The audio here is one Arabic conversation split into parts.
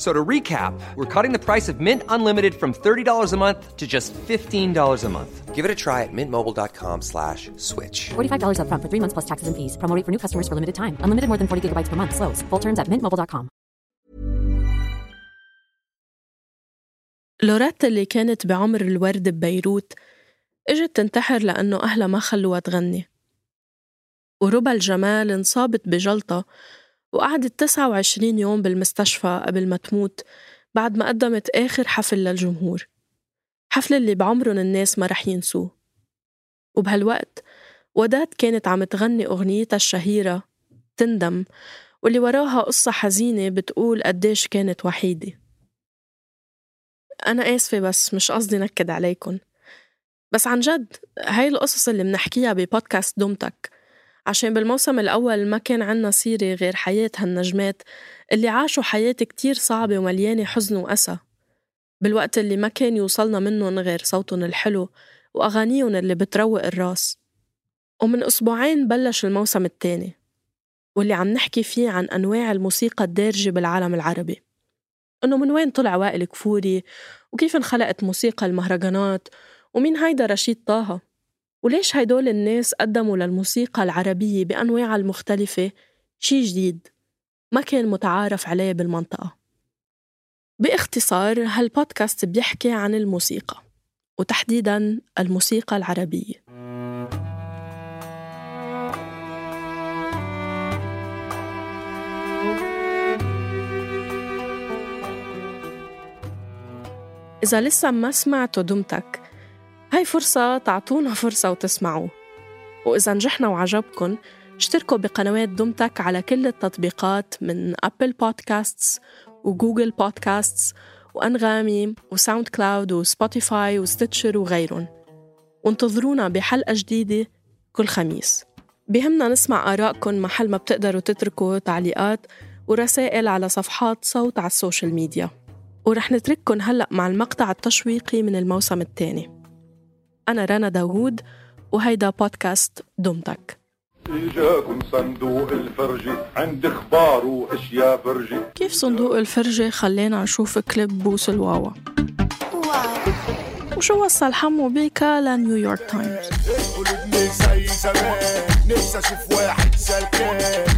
f- So to recap, we're cutting the price of Mint Unlimited from $30 a month to just $15 a month. Give it a try at mintmobile.com slash switch. $45 upfront for three months plus taxes and fees. Promo rate for new customers for limited time. Unlimited more than 40 gigabytes per month. Slows. Full terms at mintmobile.com. لوريتا اللي كانت بعمر الورد ببيروت اجت تنتحر لأنه أهلها ما خلوها تغني وربا الجمال انصابت بجلطة وقعدت 29 يوم بالمستشفى قبل ما تموت بعد ما قدمت آخر حفل للجمهور. حفل اللي بعمرن الناس ما رح ينسوه. وبهالوقت وداد كانت عم تغني أغنيتها الشهيرة تندم واللي وراها قصة حزينة بتقول قديش كانت وحيدة. أنا آسفة بس مش قصدي نكد عليكن. بس عن جد هاي القصص اللي منحكيها ببودكاست دومتك عشان بالموسم الأول ما كان عنا سيرة غير حياة هالنجمات اللي عاشوا حياة كتير صعبة ومليانة حزن وأسى. بالوقت اللي ما كان يوصلنا منهم غير صوتهم الحلو وأغانيهم اللي بتروق الراس. ومن أسبوعين بلش الموسم الثاني واللي عم نحكي فيه عن أنواع الموسيقى الدارجة بالعالم العربي. إنه من وين طلع وائل كفوري؟ وكيف انخلقت موسيقى المهرجانات؟ ومين هيدا رشيد طه؟ وليش هيدول الناس قدموا للموسيقى العربية بأنواعها المختلفة شي جديد ما كان متعارف عليه بالمنطقة؟ باختصار هالبودكاست بيحكي عن الموسيقى وتحديدا الموسيقى العربية. إذا لسه ما سمعتوا دم تك هاي فرصة تعطونا فرصة وتسمعوه وإذا نجحنا وعجبكن اشتركوا بقنوات دم تك على كل التطبيقات من Apple Podcasts و Google Podcasts وأنغامي و SoundCloud و Spotify و Stitcher وغيرهم. وانتظرونا بحلقة جديدة كل خميس. بهمنا نسمع آرائكم محل ما بتقدروا تتركوا تعليقات ورسائل على صفحات صوت على ال social media. ورح نترككن هلأ مع المقطع التشويقي من الموسم الثاني. أنا رنا داوود وهيدا بودكاست دمتك إجاكم صندوق الفرجة عند إخبار وأشياء فرجة كيف صندوق الفرجة خلينا نشوف كليب بوس الواوا. وشو وصل حمو بيكا ل New York Times؟ زمان نفسي أشوف واحد سلكان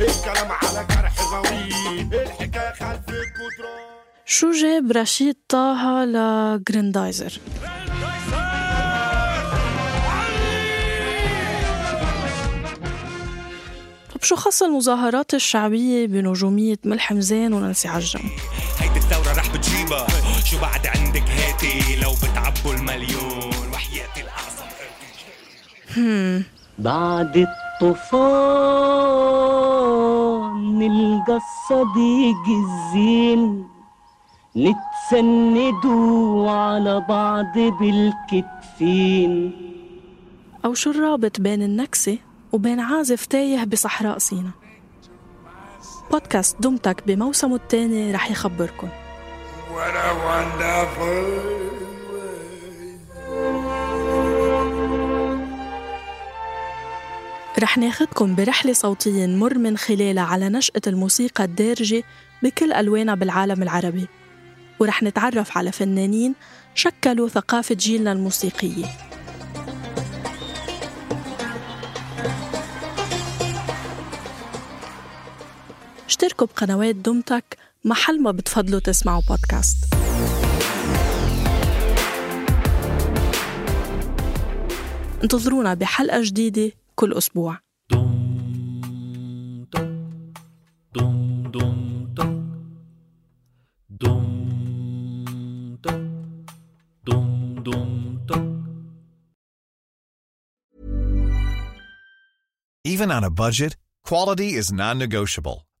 الكلام على جرح غويط الحكاية خلف الجدران شو جاب رشيد طه لجريندايزر؟ شو خص المظاهرات الشعبية بنجومية ملحم زين ونانسي عجرم. هيدي الثورة رح بتجيبها. شو بعد عندك هاتي لو بتعبوا المليون؟ وحياتي الأعظم. بعد الطوفان نلقى الصديق الزين نتسندوا على بعض بالكتفين. أو شو الرابط بين النكسة وبين عازف تايه بصحراء سينا بودكاست دمتك بموسمه الثاني رح يخبركن رح ناخدكم برحلة صوتية نمر من خلالها على نشأة الموسيقى الدارجة بكل ألوانها بالعالم العربي. ورح نتعرف على فنانين شكلوا ثقافة جيلنا الموسيقية. اشتركوا بقنوات دومتك محل ما بتفضلوا تسمعوا بودكاست انتظرونا بحلقة جديدة كل أسبوع. Even on a budget, quality is non-negotiable.